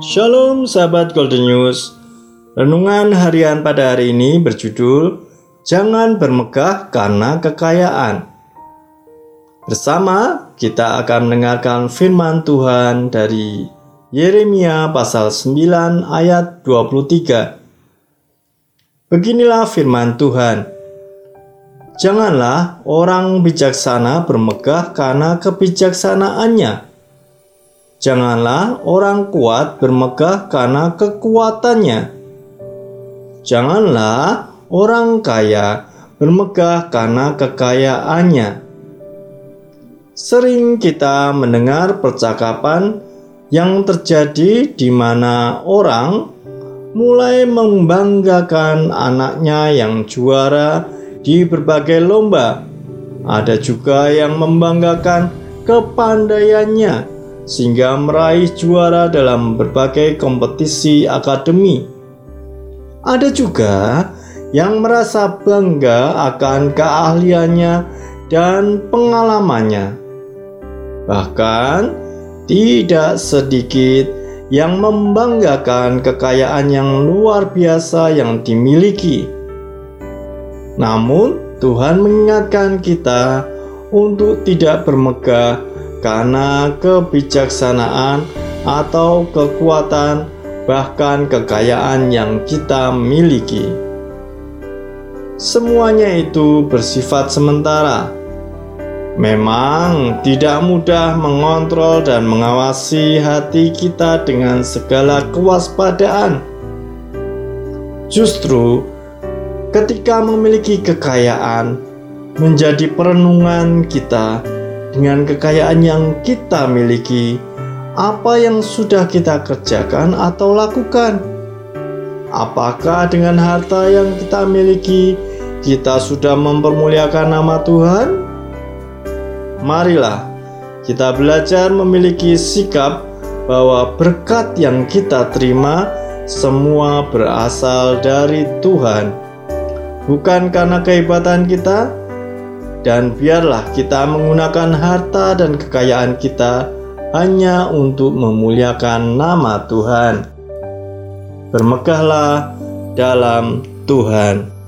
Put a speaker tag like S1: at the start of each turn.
S1: Shalom sahabat Golden News. Renungan harian pada hari ini berjudul Jangan bermegah karena kekayaan. Bersama kita akan mendengarkan firman Tuhan dari Yeremia pasal 9 ayat 23. Beginilah firman Tuhan. Janganlah orang bijaksana bermegah karena kebijaksanaannya Janganlah orang kuat bermegah karena kekuatannya. Janganlah orang kaya bermegah karena kekayaannya. Sering kita mendengar percakapan yang terjadi di mana orang mulai membanggakan anaknya yang juara di berbagai lomba. Ada juga yang membanggakan kepandaiannya sehingga meraih juara dalam berbagai kompetisi akademi. Ada juga yang merasa bangga akan keahliannya dan pengalamannya. Bahkan, tidak sedikit yang membanggakan kekayaan yang luar biasa yang dimiliki. Namun, Tuhan mengingatkan kita untuk tidak bermegah karena kebijaksanaan atau kekuatan, bahkan kekayaan yang kita miliki. Semuanya itu bersifat sementara. Memang tidak mudah mengontrol dan mengawasi hati kita dengan segala kewaspadaan. Justru ketika memiliki kekayaan menjadi perenungan kita dengan kekayaan yang kita miliki, apa yang sudah kita kerjakan atau lakukan? Apakah dengan harta yang kita miliki, kita sudah mempermuliakan nama Tuhan? Marilah kita belajar memiliki sikap bahwa berkat yang kita terima semua berasal dari Tuhan, bukan karena kehebatan kita, dan biarlah kita menggunakan harta dan kekayaan kita hanya untuk memuliakan nama Tuhan. Bermegahlah dalam Tuhan.